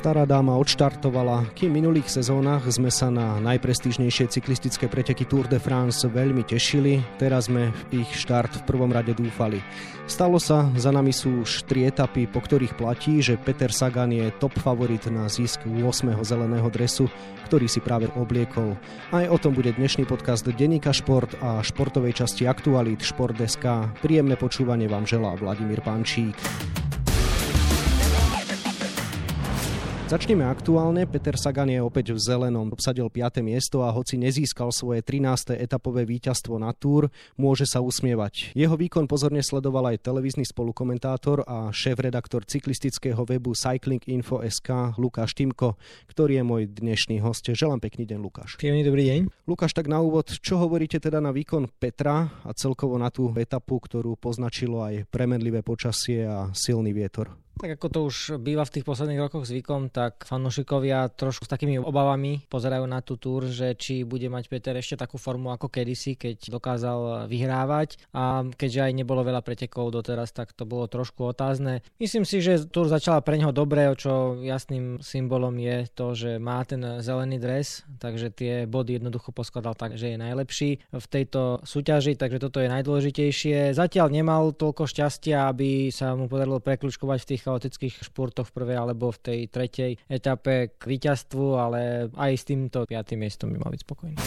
Stará dáma odštartovala, kým v minulých sezónach sme sa na najprestížnejšie cyklistické preteky Tour de France veľmi tešili, teraz sme v ich štart v prvom rade dúfali. Stalo sa, za nami sú už tri etapy, po ktorých platí, že Peter Sagan je top favorit na zisk 8. zeleného dresu, ktorý si práve obliekol. Aj o tom bude dnešný podcast Denika Šport a športovej časti Aktualit Šport.sk. Príjemné počúvanie vám želá Vladimír Pančík. Začneme aktuálne. Peter Sagan je opäť v zelenom. Obsadil 5. miesto a hoci nezískal svoje 13. etapové víťazstvo na Tour, môže sa usmievať. Jeho výkon pozorne sledoval aj televízny spolukomentátor a šéf-redaktor cyklistického webu Cycling Info SK Lukáš Timko, ktorý je môj dnešný host. Želám pekný deň, Lukáš. Príjemný dobrý deň. Lukáš, tak na úvod, čo hovoríte teda na výkon Petra a celkovo na tú etapu, ktorú poznačilo aj premenlivé počasie a silný vietor? Tak ako to už býva v tých posledných rokoch zvykom, tak fanúšikovia trošku s takými obavami pozerajú na tú túr, že či bude mať Peter ešte takú formu ako kedysi, keď dokázal vyhrávať a keďže aj nebolo veľa pretekov doteraz, tak to bolo trošku otázne. Myslím si, že túr začala pre neho dobre, čo jasným symbolom je to, že má ten zelený dres, takže tie body jednoducho poskladal tak, že je najlepší v tejto súťaži, takže toto je najdôležitejšie. Zatiaľ nemal toľko šťastia, aby sa mu podarilo prekľúčkovať v tých chaotických športoch v prvej alebo v tej tretej etape k víťazstvu, ale aj s týmto piatým miestom by mal byť spokojný.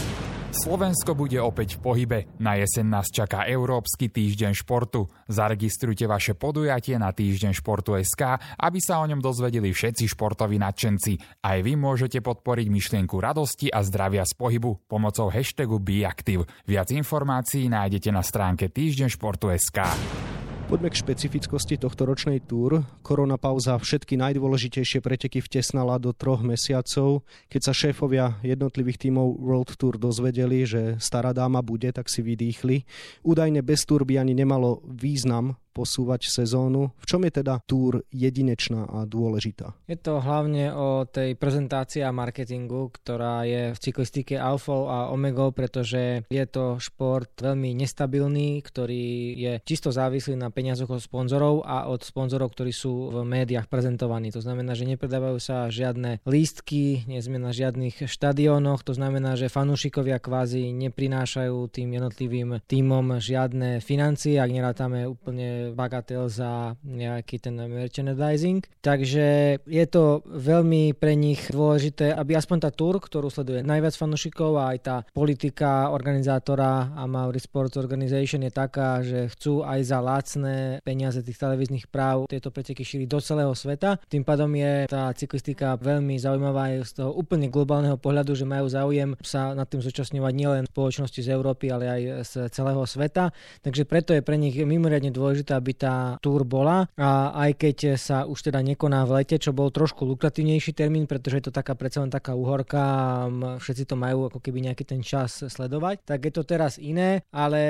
Slovensko bude opäť v pohybe. Na jeseň nás čaká Európsky týždeň športu. Zaregistrujte vaše podujatie na týždeň športu SK, aby sa o ňom dozvedeli všetci športoví nadšenci. Aj vy môžete podporiť myšlienku radosti a zdravia z pohybu pomocou hashtagu BeActive. Viac informácií nájdete na stránke týždeň športu SK. Poďme k špecifickosti tohto ročnej túr. Korona pauza všetky najdôležitejšie preteky vtesnala do troch mesiacov. Keď sa šéfovia jednotlivých tímov World Tour dozvedeli, že stará dáma bude, tak si vydýchli. Údajne bez túr by ani nemalo význam posúvať sezónu. V čom je teda túr jedinečná a dôležitá? Je to hlavne o tej prezentácii a marketingu, ktorá je v cyklistike alfou a omegou, pretože je to šport veľmi nestabilný, ktorý je čisto závislý na peniazoch od sponzorov a od sponzorov, ktorí sú v médiách prezentovaní. To znamená, že nepredávajú sa žiadne lístky, nie sme na žiadnych štadiónoch, to znamená, že fanúšikovia kvázi neprinášajú tým jednotlivým týmom žiadne financie, ak nerátame úplne bagatel za nejaký ten merchandising. Takže je to veľmi pre nich dôležité, aby aspoň tá tour, ktorú sleduje najviac fanúšikov a aj tá politika organizátora a Mauri Sports Organization je taká, že chcú aj za lacné peniaze tých televíznych práv tieto preteky šíriť do celého sveta. Tým pádom je tá cyklistika veľmi zaujímavá aj z toho úplne globálneho pohľadu, že majú záujem sa nad tým zúčastňovať nielen spoločnosti z Európy, ale aj z celého sveta. Takže preto je pre nich mimoriadne dôležité, dôležité, aby tá túr bola a aj keď sa už teda nekoná v lete, čo bol trošku lukratívnejší termín, pretože je to taká predsa len taká uhorka všetci to majú ako keby nejaký ten čas sledovať, tak je to teraz iné, ale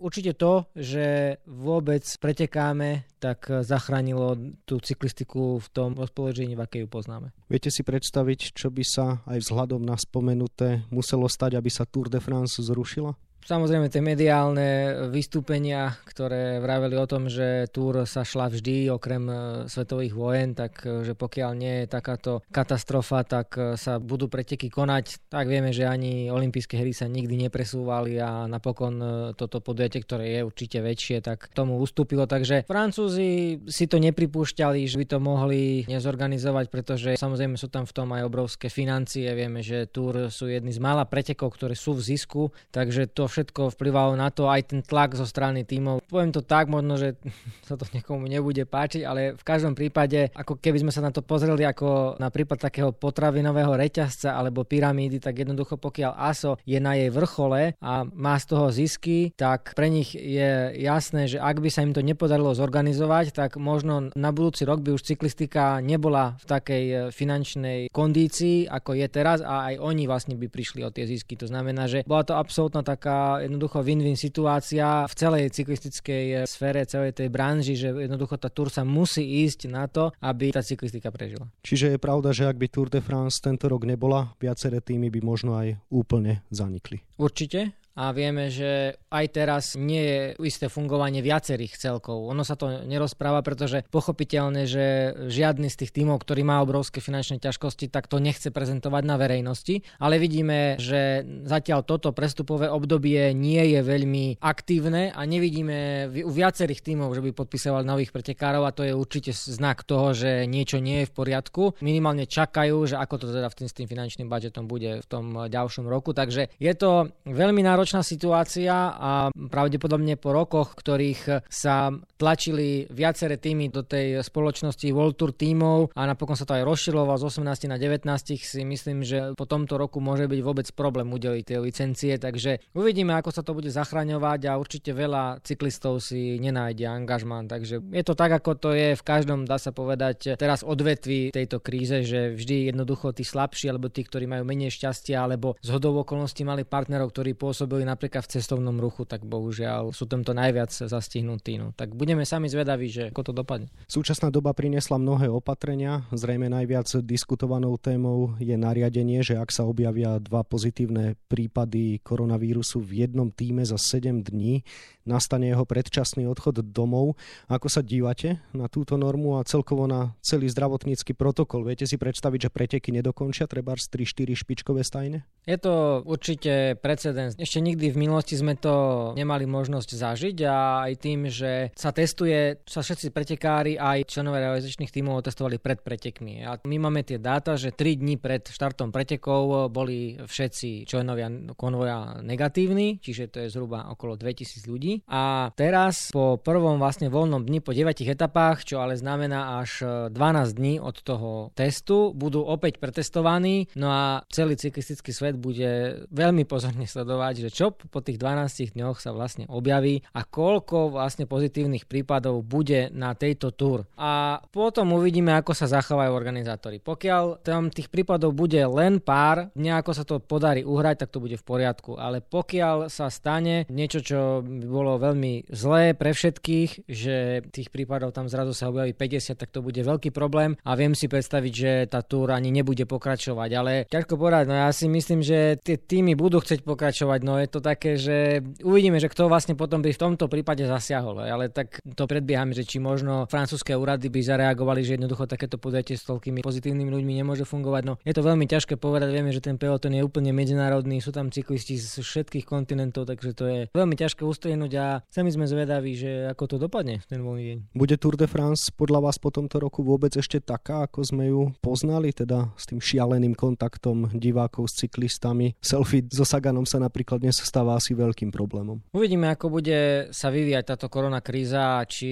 určite to, že vôbec pretekáme, tak zachránilo tú cyklistiku v tom rozpoložení, v akej ju poznáme. Viete si predstaviť, čo by sa aj vzhľadom na spomenuté muselo stať, aby sa Tour de France zrušila? Samozrejme tie mediálne vystúpenia, ktoré vraveli o tom, že Tour sa šla vždy okrem e, svetových vojen, tak e, pokiaľ nie je takáto katastrofa, tak e, sa budú preteky konať. Tak vieme, že ani olympijské hry sa nikdy nepresúvali a napokon toto podujatie, ktoré je určite väčšie, tak tomu ustúpilo. Takže Francúzi si to nepripúšťali, že by to mohli nezorganizovať, pretože samozrejme sú tam v tom aj obrovské financie. Vieme, že Tour sú jedni z mála pretekov, ktoré sú v zisku, takže to všetko vplyvalo na to, aj ten tlak zo strany tímov. Poviem to tak, možno, že sa to niekomu nebude páčiť, ale v každom prípade, ako keby sme sa na to pozreli ako na prípad takého potravinového reťazca alebo pyramídy, tak jednoducho pokiaľ ASO je na jej vrchole a má z toho zisky, tak pre nich je jasné, že ak by sa im to nepodarilo zorganizovať, tak možno na budúci rok by už cyklistika nebola v takej e, finančnej kondícii, ako je teraz a aj oni vlastne by prišli o tie zisky. To znamená, že bola to absolútna taká jednoducho win-win situácia v celej cyklistickej eh, sfére, celej tej branži, že jednoducho tá Tour sa musí ísť na to, aby tá cyklistika prežila. Čiže je pravda, že ak by Tour de France tento rok nebola, viaceré týmy by možno aj úplne zanikli. Určite a vieme, že aj teraz nie je isté fungovanie viacerých celkov. Ono sa to nerozpráva, pretože pochopiteľne, že žiadny z tých tímov, ktorý má obrovské finančné ťažkosti, tak to nechce prezentovať na verejnosti, ale vidíme, že zatiaľ toto prestupové obdobie nie je veľmi aktívne a nevidíme u viacerých tímov, že by podpisovali nových pretekárov a to je určite znak toho, že niečo nie je v poriadku. Minimálne čakajú, že ako to teda v tým, s tým finančným budžetom bude v tom ďalšom roku. Takže je to veľmi náročná situácia a pravdepodobne po rokoch, ktorých sa tlačili viaceré týmy do tej spoločnosti World Tour tímov a napokon sa to aj rozširovalo z 18 na 19 si myslím, že po tomto roku môže byť vôbec problém udeliť tie licencie, takže uvidíme, ako sa to bude zachraňovať a určite veľa cyklistov si nenájde angažman, takže je to tak, ako to je v každom, dá sa povedať, teraz odvetví tejto kríze, že vždy jednoducho tí slabší alebo tí, ktorí majú menej šťastia alebo z hodov okolností mali partnerov, ktorí pôsobili napríklad v cestovnom ruchu, tak bohužiaľ sú tomto najviac zastihnutí. No. Tak budeme sami zvedaví, že ako to dopadne. Súčasná doba priniesla mnohé opatrenia. Zrejme najviac diskutovanou témou je nariadenie, že ak sa objavia dva pozitívne prípady koronavírusu v jednom týme za 7 dní, nastane jeho predčasný odchod domov. Ako sa dívate na túto normu a celkovo na celý zdravotnícky protokol? Viete si predstaviť, že preteky nedokončia treba 3-4 špičkové stajne? Je to určite precedens. Ešte nikdy v minulosti sme to nemali možnosť zažiť a aj tým, že sa testuje, sa všetci pretekári aj členovia realizačných tímov testovali pred pretekmi. A my máme tie dáta, že 3 dní pred štartom pretekov boli všetci členovia konvoja negatívni, čiže to je zhruba okolo 2000 ľudí. A teraz po prvom vlastne voľnom dni po 9 etapách, čo ale znamená až 12 dní od toho testu, budú opäť pretestovaní, no a celý cyklistický svet bude veľmi pozorne sledovať, že čo po tých 12 dňoch sa vlastne objaví a koľko vlastne pozitívnych prípadov bude na tejto túr. A potom uvidíme, ako sa zachovajú organizátori. Pokiaľ tam tých prípadov bude len pár, nejako sa to podarí uhrať, tak to bude v poriadku. Ale pokiaľ sa stane niečo, čo by bolo veľmi zlé pre všetkých, že tých prípadov tam zrazu sa objaví 50, tak to bude veľký problém. A viem si predstaviť, že tá túr ani nebude pokračovať. Ale ťažko povedať, no ja si myslím, že tie týmy budú chcieť pokračovať, no je to také, že uvidíme, že kto vlastne potom by v tomto prípade zasiahol, ale tak to predbiehame, že či možno francúzske úrady by zareagovali, že jednoducho takéto podujatie s toľkými pozitívnymi ľuďmi nemôže fungovať. No je to veľmi ťažké povedať, vieme, že ten peloton je úplne medzinárodný, sú tam cyklisti z všetkých kontinentov, takže to je veľmi ťažké ustriehnúť a sami sme zvedaví, že ako to dopadne ten voľný deň. Bude Tour de France podľa vás po tomto roku vôbec ešte taká, ako sme ju poznali, teda s tým šialeným kontaktom divákov s cyklistami. Selfie so Saganom sa napríklad dnes stáva asi veľkým problémom. Uvidíme, ako bude sa vyvíjať táto korona kríza, či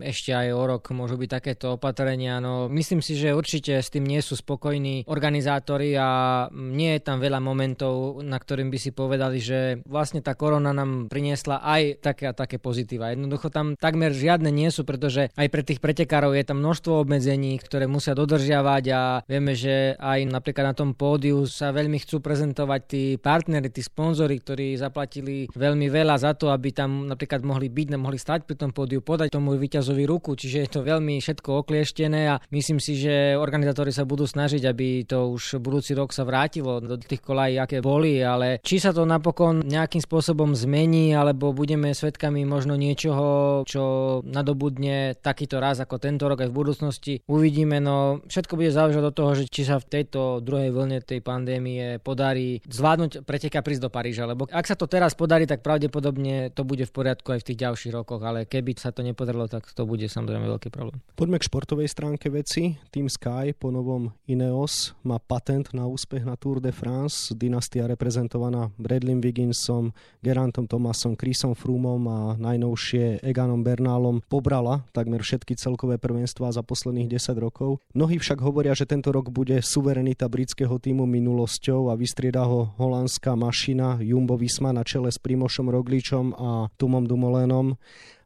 ešte aj o rok môžu byť takéto opatrenia. No, myslím si, že určite s tým nie sú spokojní organizátori a nie je tam veľa momentov, na ktorým by si povedali, že vlastne tá korona nám priniesla aj také a také pozitíva. Jednoducho tam takmer žiadne nie sú, pretože aj pre tých pretekárov je tam množstvo obmedzení, ktoré musia dodržiavať a vieme, že aj napríklad na tom pódiu sa veľmi chcú prezentovať tí partnery, tí sponzory, ktorí zaplatili veľmi veľa za to, aby tam napríklad mohli byť, mohli stať pri tom pódiu, podať tomu víťazovi ruku, čiže je to veľmi všetko oklieštené a myslím si, že organizátori sa budú snažiť, aby to už budúci rok sa vrátilo do tých kolají, aké boli, ale či sa to napokon nejakým spôsobom zmení, alebo budeme svetkami možno niečoho, čo nadobudne takýto raz ako tento rok aj v budúcnosti, uvidíme, no všetko bude záležať od toho, že či sa v tejto druhej vlne tej pandémie podarí zvládnuť preteka prísť do Paríža, lebo ak sa to teraz podarí, tak pravdepodobne to bude v poriadku aj v tých ďalších rokoch, ale keby sa to nepodarilo, tak to bude samozrejme veľký problém. Poďme k športovej stránke veci. Team Sky po novom Ineos má patent na úspech na Tour de France. Dynastia reprezentovaná Bradley Wigginsom, Gerantom Thomasom, Chrisom Froomom a najnovšie Eganom Bernálom pobrala takmer všetky celkové prvenstvá za posledných 10 rokov. Mnohí však hovoria, že tento rok bude suverenita britského týmu minulosťou a vystrieda ho holandská mašina Jumbo Visma na čele s Primošom Rogličom a Tumom Dumolenom.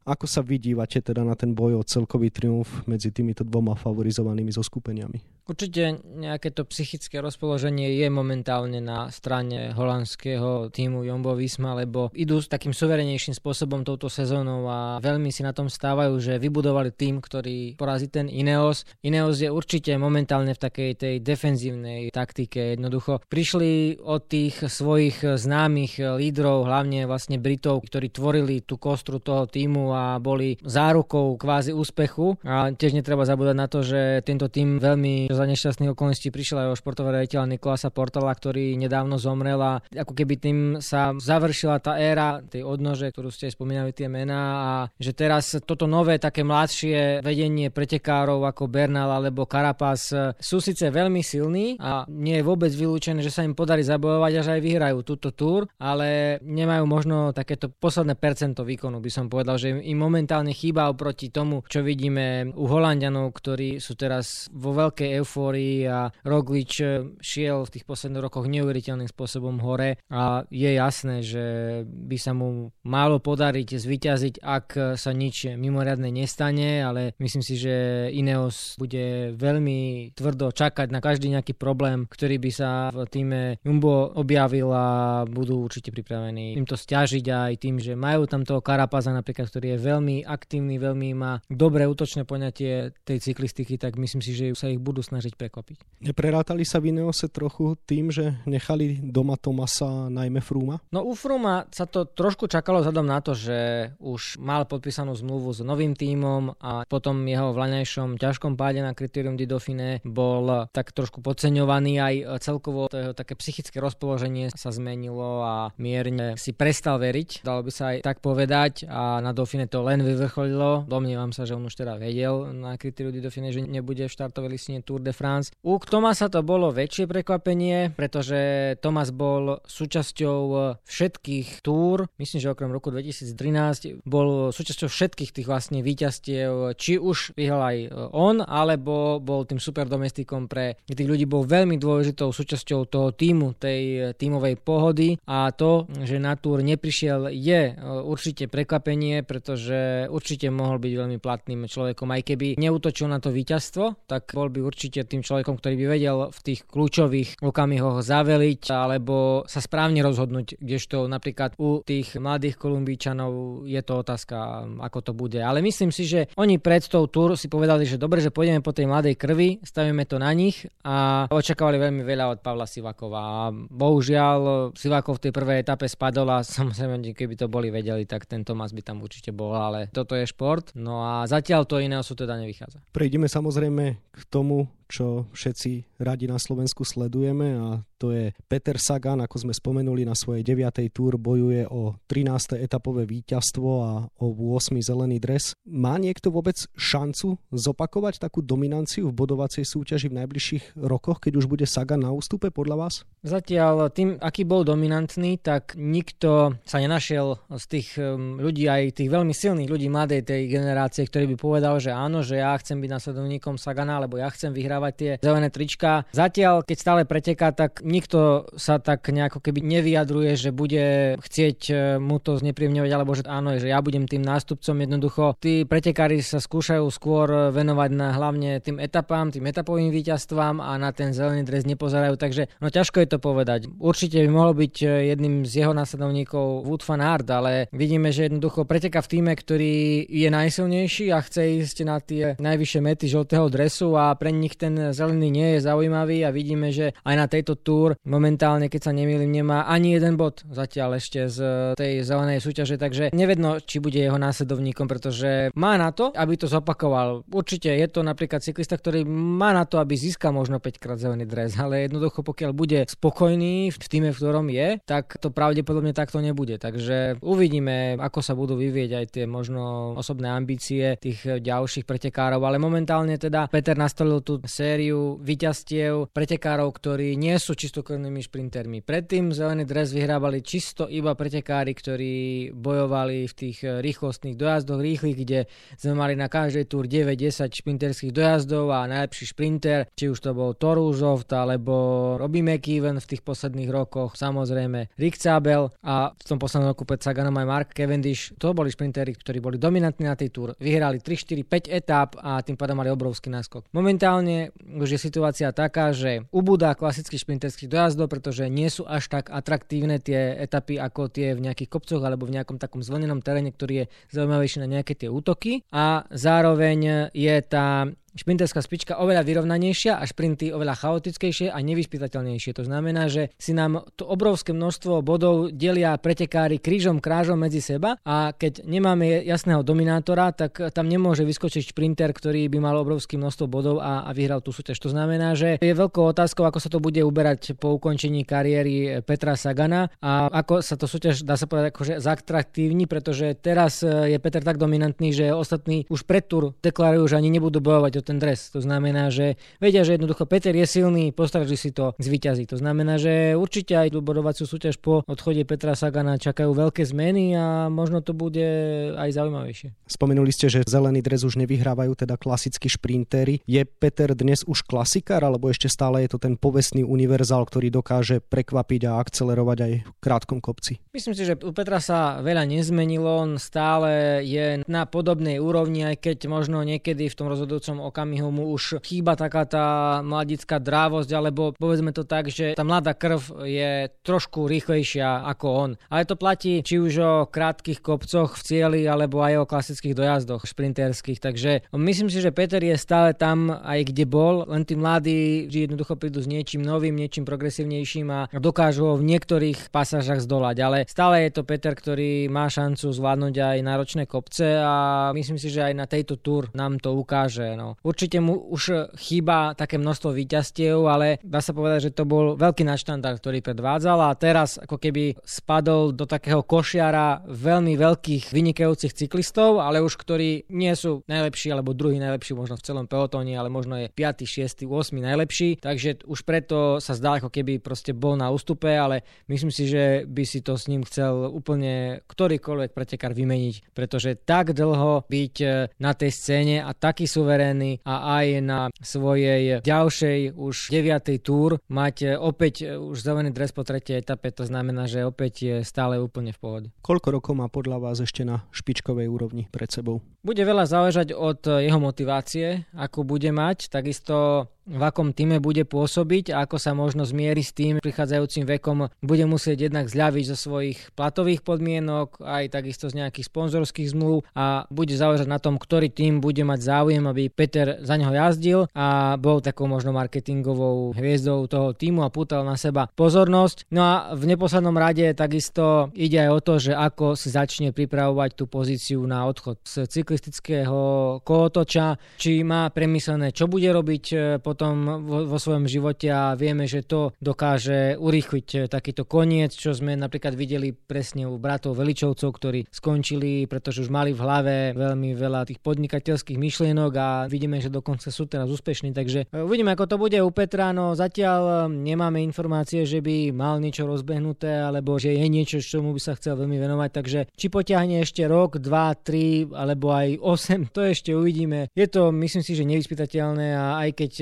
Ako sa vydívate teda na ten boj o celkový triumf medzi týmito dvoma favorizovanými zoskupeniami? Určite nejaké to psychické rozpoloženie je momentálne na strane holandského týmu Jumbo Visma, lebo idú s takým suverenejším spôsobom touto sezónou a veľmi si na tom stávajú, že vybudovali tým, ktorý porazí ten Ineos. Ineos je určite momentálne v takej tej defenzívnej taktike. Jednoducho prišli od tých svojich známych lídrov, hlavne vlastne Britov, ktorí tvorili tú kostru toho týmu a boli zárukou kvázi úspechu. A tiež netreba zabúdať na to, že tento tým veľmi za nešťastných okolností prišiel aj o športového rejiteľa Nikolasa Portala, ktorý nedávno zomrel a ako keby tým sa završila tá éra tej odnože, ktorú ste spomínali tie mená a že teraz toto nové také mladšie vedenie pretekárov ako Bernal alebo Carapaz sú síce veľmi silní a nie je vôbec vylúčené, že sa im podarí zabojovať až aj vyhrajú túto túr, ale nemajú možno takéto posledné percento výkonu, by som povedal, že im momentálne chýba oproti tomu, čo vidíme u Holandianov, ktorí sú teraz vo veľkej eufórii a Roglič šiel v tých posledných rokoch neuveriteľným spôsobom hore a je jasné, že by sa mu málo podariť zvyťaziť, ak sa nič mimoriadne nestane, ale myslím si, že Ineos bude veľmi tvrdo čakať na každý nejaký problém, ktorý by sa v týme Jumbo objavil a budú určite pripravení im to stiažiť aj tým, že majú tam toho Karapaza napríklad, ktorý je veľmi aktívny, veľmi má dobré útočné poňatie tej cyklistiky, tak myslím si, že sa ich budú snažiť snažiť prekvapiť. Neprerátali sa v Ineose trochu tým, že nechali doma Tomasa najmä Fruma? No u Fruma sa to trošku čakalo vzhľadom na to, že už mal podpísanú zmluvu s novým tímom a potom jeho vlaňajšom ťažkom páde na kritérium di Dauphine bol tak trošku podceňovaný aj celkovo to jeho také psychické rozpoloženie sa zmenilo a mierne si prestal veriť, dalo by sa aj tak povedať a na Dauphine to len vyvrcholilo. Domnievam sa, že on už teda vedel na kritériu di Dauphine, že nebude v štartovej listine Tour de France. U Tomasa to bolo väčšie prekvapenie, pretože Tomas bol súčasťou všetkých túr, myslím, že okrem roku 2013 bol súčasťou všetkých tých vlastne víťazstiev, či už vyhral aj on, alebo bol tým super domestikom pre tých ľudí, bol veľmi dôležitou súčasťou toho týmu, tej tímovej pohody. A to, že na túr neprišiel je určite prekvapenie, pretože určite mohol byť veľmi platným človekom, aj keby neutočil na to víťazstvo, tak bol by určite určite tým človekom, ktorý by vedel v tých kľúčových okamihoch zaveliť alebo sa správne rozhodnúť, kdežto napríklad u tých mladých Kolumbíčanov je to otázka, ako to bude. Ale myslím si, že oni pred tou túr si povedali, že dobre, že pôjdeme po tej mladej krvi, stavíme to na nich a očakávali veľmi veľa od Pavla Sivakova. A bohužiaľ Sivakov v tej prvej etape spadol a samozrejme, keby to boli vedeli, tak ten Tomas by tam určite bol, ale toto je šport. No a zatiaľ to iného sú teda nevychádza. Prejdeme samozrejme k tomu, čo všetci radi na Slovensku sledujeme a to je Peter Sagan, ako sme spomenuli na svojej 9. túr, bojuje o 13. etapové víťazstvo a o 8. zelený dres. Má niekto vôbec šancu zopakovať takú dominanciu v bodovacej súťaži v najbližších rokoch, keď už bude Sagan na ústupe podľa vás? Zatiaľ tým, aký bol dominantný, tak nikto sa nenašiel z tých um, ľudí, aj tých veľmi silných ľudí mladej tej generácie, ktorý by povedal, že áno, že ja chcem byť nasledovníkom Sagana, alebo ja chcem vyhrávať tie zelené trička. Zatiaľ, keď stále preteká, tak nikto sa tak nejako keby nevyjadruje, že bude chcieť e, mu to znepríjemňovať, alebo že áno, že ja budem tým nástupcom. Jednoducho, tí pretekári sa skúšajú skôr venovať na hlavne tým etapám, tým etapovým víťazstvám a na ten zelený dres nepozerajú, takže no ťažko je to povedať. Určite by mohol byť e, jedným z jeho následovníkov Wood van Aert, ale vidíme, že jednoducho preteká v týme, ktorý je najsilnejší a chce ísť na tie najvyššie mety žltého dresu a pre nich ten zelený nie je zaujímavý a vidíme, že aj na tejto túr momentálne, keď sa nemýlim, nemá ani jeden bod zatiaľ ešte z tej zelenej súťaže, takže nevedno, či bude jeho následovníkom, pretože má na to, aby to zopakoval. Určite je to napríklad cyklista, ktorý má na to, aby získal možno 5 krát zelený dres, ale jednoducho pokiaľ bude spokojný v týme, v ktorom je, tak to pravdepodobne takto nebude. Takže uvidíme, ako sa budú vyvieť aj tie možno osobné ambície tých ďalších pretekárov, ale momentálne teda Peter nastolil tú sériu vyťastiev pretekárov, ktorí nie sú čistokrvnými šprintermi. Predtým zelený dres vyhrávali čisto iba pretekári, ktorí bojovali v tých rýchlostných dojazdoch rýchlych, kde sme mali na každej túr 9-10 šprinterských dojazdov a najlepší šprinter, či už to bol Torúzoft alebo Robbie McEwen v tých posledných rokoch, samozrejme Rick Zabel a v tom poslednom roku pred Saganom aj Mark Cavendish. To boli šprintery, ktorí boli dominantní na tej túr. Vyhrali 3, 4, 5 etáp a tým pádom mali obrovský náskok. Momentálne už je situácia taká, že ubúda klasických šprinterských dojazdov, pretože nie sú až tak atraktívne tie etapy ako tie v nejakých kopcoch alebo v nejakom takom zvlnenom teréne, ktorý je zaujímavejší na nejaké tie útoky. A zároveň je tá šprinterská spička oveľa vyrovnanejšia a šprinty oveľa chaotickejšie a nevyspytateľnejšie. To znamená, že si nám to obrovské množstvo bodov delia pretekári krížom krážom medzi seba a keď nemáme jasného dominátora, tak tam nemôže vyskočiť šprinter, ktorý by mal obrovské množstvo bodov a, a vyhral tú súťaž. To znamená, že je veľkou otázkou, ako sa to bude uberať po ukončení kariéry Petra Sagana a ako sa to súťaž, dá sa povedať, akože zatraktívni, pretože teraz je Peter tak dominantný, že ostatní už pred tur deklarujú, že ani nebudú bojovať o ten dres. To znamená, že vedia, že jednoducho Peter je silný, postaraží si to zvyťazí. To znamená, že určite aj tú bodovaciu súťaž po odchode Petra Sagana čakajú veľké zmeny a možno to bude aj zaujímavejšie. Spomenuli ste, že zelený dres už nevyhrávajú teda klasickí šprintéri. Je Peter dnes už klasikár, alebo ešte stále je to ten povestný univerzál, ktorý dokáže prekvapiť a akcelerovať aj v krátkom kopci? Myslím si, že u Petra sa veľa nezmenilo, on stále je na podobnej úrovni, aj keď možno niekedy v tom rozhodujúcom okamihu už chýba taká tá mladická drávosť, alebo povedzme to tak, že tá mladá krv je trošku rýchlejšia ako on. Ale to platí či už o krátkých kopcoch v cieli, alebo aj o klasických dojazdoch šprinterských. Takže myslím si, že Peter je stále tam aj kde bol, len tí mladí jednoducho prídu s niečím novým, niečím progresívnejším a dokážu ho v niektorých pasážach zdolať. Ale stále je to Peter, ktorý má šancu zvládnuť aj náročné kopce a myslím si, že aj na tejto túr nám to ukáže. No. Určite mu už chýba také množstvo výťastiev, ale dá sa povedať, že to bol veľký nadštandard, ktorý predvádzal a teraz ako keby spadol do takého košiara veľmi veľkých vynikajúcich cyklistov, ale už ktorí nie sú najlepší alebo druhý najlepší možno v celom pelotóne, ale možno je 5., 6., 8. najlepší, takže už preto sa zdá ako keby proste bol na ústupe, ale myslím si, že by si to s ním chcel úplne ktorýkoľvek pretekár vymeniť, pretože tak dlho byť na tej scéne a taký suverénny a aj na svojej ďalšej už 9. túr mať opäť už zelený dres po tretej etape, to znamená, že opäť je stále úplne v pohode. Koľko rokov má podľa vás ešte na špičkovej úrovni pred sebou? Bude veľa záležať od jeho motivácie, ako bude mať. Takisto v akom týme bude pôsobiť a ako sa možno zmieri s tým prichádzajúcim vekom. Bude musieť jednak zľaviť zo svojich platových podmienok, aj takisto z nejakých sponzorských zmluv a bude záležať na tom, ktorý tým bude mať záujem, aby Peter za neho jazdil a bol takou možno marketingovou hviezdou toho týmu a pútal na seba pozornosť. No a v neposlednom rade takisto ide aj o to, že ako si začne pripravovať tú pozíciu na odchod z cyklistického kolotoča, či má premyslené, čo bude robiť po potom vo, vo svojom živote a vieme, že to dokáže urýchliť eh, takýto koniec, čo sme napríklad videli presne u bratov Veličovcov, ktorí skončili, pretože už mali v hlave veľmi veľa tých podnikateľských myšlienok a vidíme, že dokonca sú teraz úspešní. Takže eh, uvidíme, ako to bude u Petra. No zatiaľ eh, nemáme informácie, že by mal niečo rozbehnuté alebo že je niečo, čomu by sa chcel veľmi venovať. Takže či potiahne ešte rok, dva, tri alebo aj 8, to ešte uvidíme. Je to, myslím si, že nevyspytateľné a aj keď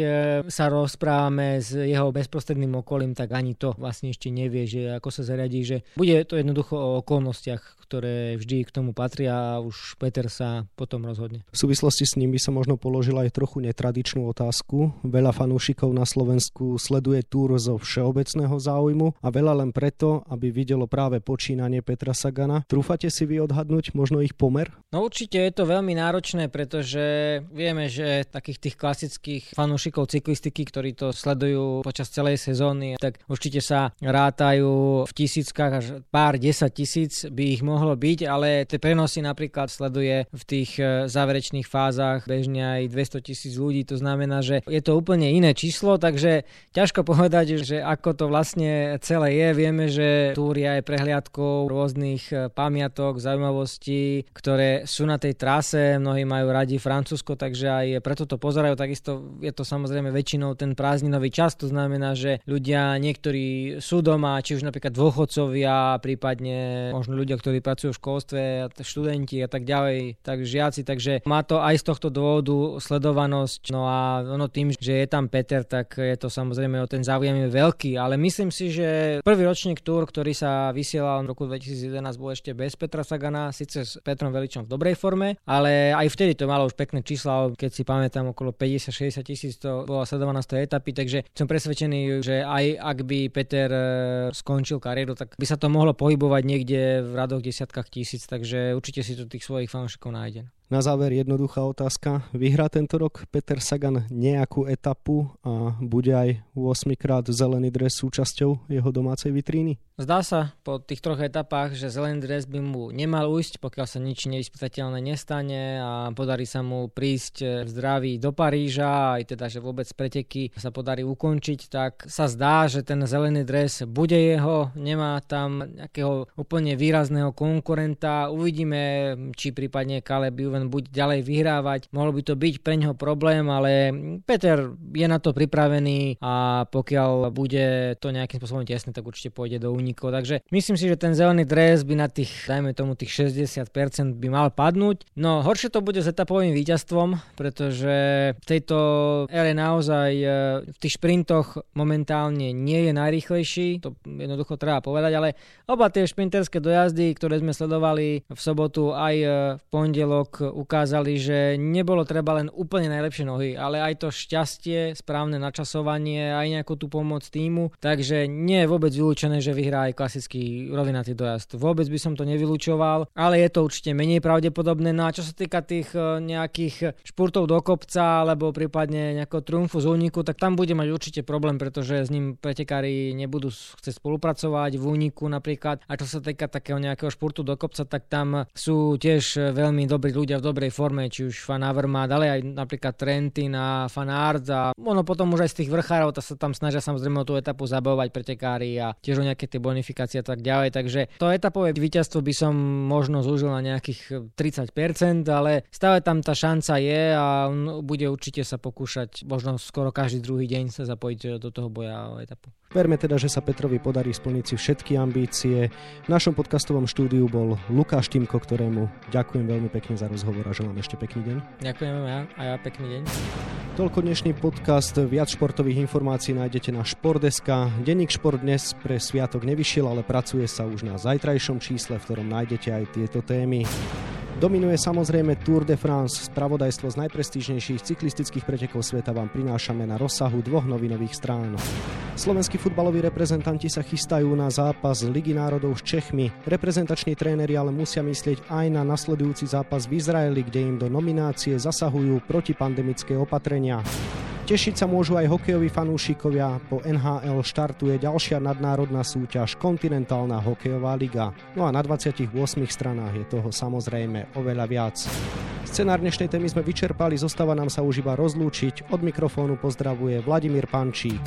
sa rozprávame s jeho bezprostredným okolím, tak ani to vlastne ešte nevie, že ako sa zariadí, že bude to jednoducho o okolnostiach, ktoré vždy k tomu patria a už Peter sa potom rozhodne. V súvislosti s ním by sa možno položila aj trochu netradičnú otázku. Veľa fanúšikov na Slovensku sleduje túr zo všeobecného záujmu a veľa len preto, aby videlo práve počínanie Petra Sagana. Trúfate si vy odhadnúť možno ich pomer? No určite je to veľmi náročné, pretože vieme, že takých tých klasických fanúšikov cyklistiky, ktorí to sledujú počas celej sezóny, tak určite sa rátajú v tisíckach až pár desať tisíc by ich mohlo byť, ale tie prenosy napríklad sleduje v tých e, záverečných fázach bežne aj 200 tisíc ľudí, to znamená, že je to úplne iné číslo, takže ťažko povedať, že ako to vlastne celé je. Vieme, že túr je aj prehliadkou rôznych e, pamiatok, zaujímavostí, ktoré sú na tej trase, mnohí majú radi Francúzsko, takže aj preto to pozerajú. Takisto je to samozrejme väčšinou ten prázdninový čas, to znamená, že ľudia niektorí sú doma, či už napríklad dôchodcovia, prípadne možno ľudia, ktorí pracujú v školstve, študenti a tak ďalej, tak žiaci, takže má to aj z tohto dôvodu sledovanosť. No a ono tým, že je tam Peter, tak je to samozrejme o ten záujem je veľký, ale myslím si, že prvý ročník túr, ktorý sa vysielal v roku 2011, bol ešte bez Petra Sagana, síce s Petrom Veličom v dobrej forme, ale aj vtedy to malo už pekné čísla, keď si pamätám okolo 50-60 tisíc to sledovaná z tej etapy, takže som presvedčený, že aj ak by Peter e, skončil kariéru, tak by sa to mohlo pohybovať niekde v radoch desiatkách tisíc, takže určite si tu tých svojich fanúšikov nájde. Na záver jednoduchá otázka. Vyhrá tento rok Peter Sagan nejakú etapu a bude aj 8 krát zelený dres súčasťou jeho domácej vitríny? Zdá sa po tých troch etapách, že zelený dres by mu nemal ujsť, pokiaľ sa nič nevyspytateľné nestane a podarí sa mu prísť v zdraví do Paríža, aj teda, že vôbec preteky sa podarí ukončiť, tak sa zdá, že ten zelený dres bude jeho, nemá tam nejakého úplne výrazného konkurenta. Uvidíme, či prípadne Caleb Juven bude ďalej vyhrávať. Mohol by to byť pre neho problém, ale Peter je na to pripravený a pokiaľ bude to nejakým spôsobom tesné, tak určite pôjde do únikov. Takže myslím si, že ten zelený dres by na tých, dajme tomu, tých 60% by mal padnúť. No horšie to bude s etapovým víťazstvom, pretože v tejto ére naozaj e, v tých šprintoch momentálne nie je najrýchlejší, to jednoducho treba povedať, ale oba tie šprinterské dojazdy, ktoré sme sledovali v sobotu aj e, v pondelok, ukázali, že nebolo treba len úplne najlepšie nohy, ale aj to šťastie, správne načasovanie, aj nejakú tú pomoc týmu, takže nie je vôbec vylúčené, že vyhrá aj klasický rovinatý dojazd. Vôbec by som to nevylučoval, ale je to určite menej pravdepodobné. No a čo sa týka tých e, nejakých špurtov do kopca alebo prípadne nejakého triumfu z úniku, tak tam bude mať určite problém, pretože s ním pretekári nebudú chcieť spolupracovať v úniku napríklad. A čo sa týka takého nejakého špurtu do kopca, tak tam sú tiež veľmi dobrí ľudia v dobrej forme, či už Fan Avermaet, ale aj napríklad Trentin a Fan Arts a ono potom už aj z tých vrchárov sa tam snažia samozrejme o tú etapu zabavovať pretekári a tiež o nejaké tie bonifikácie a tak ďalej. Takže to etapové víťazstvo by som možno zúžil na nejakých 30%, ale stále tam tá šanca je a on bude určite sa pokúšať možno skoro každý druhý deň sa zapojiť do toho boja o etapu. Verme teda, že sa Petrovi podarí splniť si všetky ambície. V našom podcastovom štúdiu bol Lukáš Timko, ktorému ďakujem veľmi pekne za rozhovor a želám ešte pekný deň. Ďakujem ja a ja pekný deň. Toľko dnešný podcast. Viac športových informácií nájdete na Športdeska. Denník Šport dnes pre sviatok nevyšiel, ale pracuje sa už na zajtrajšom čísle, v ktorom nájdete aj tieto témy. Dominuje samozrejme Tour de France. Spravodajstvo z najprestížnejších cyklistických pretekov sveta vám prinášame na rozsahu dvoch novinových strán. Slovenskí futbaloví reprezentanti sa chystajú na zápas Ligy národov s Čechmi. Reprezentační tréneri ale musia myslieť aj na nasledujúci zápas v Izraeli, kde im do nominácie zasahujú protipandemické opatrenia. Tešiť sa môžu aj hokejoví fanúšikovia. Po NHL štartuje ďalšia nadnárodná súťaž Kontinentálna hokejová liga. No a na 28 stranách je toho samozrejme oveľa viac. Scenár dnešnej témy sme vyčerpali, zostáva nám sa už iba rozlúčiť. Od mikrofónu pozdravuje Vladimír Pančík.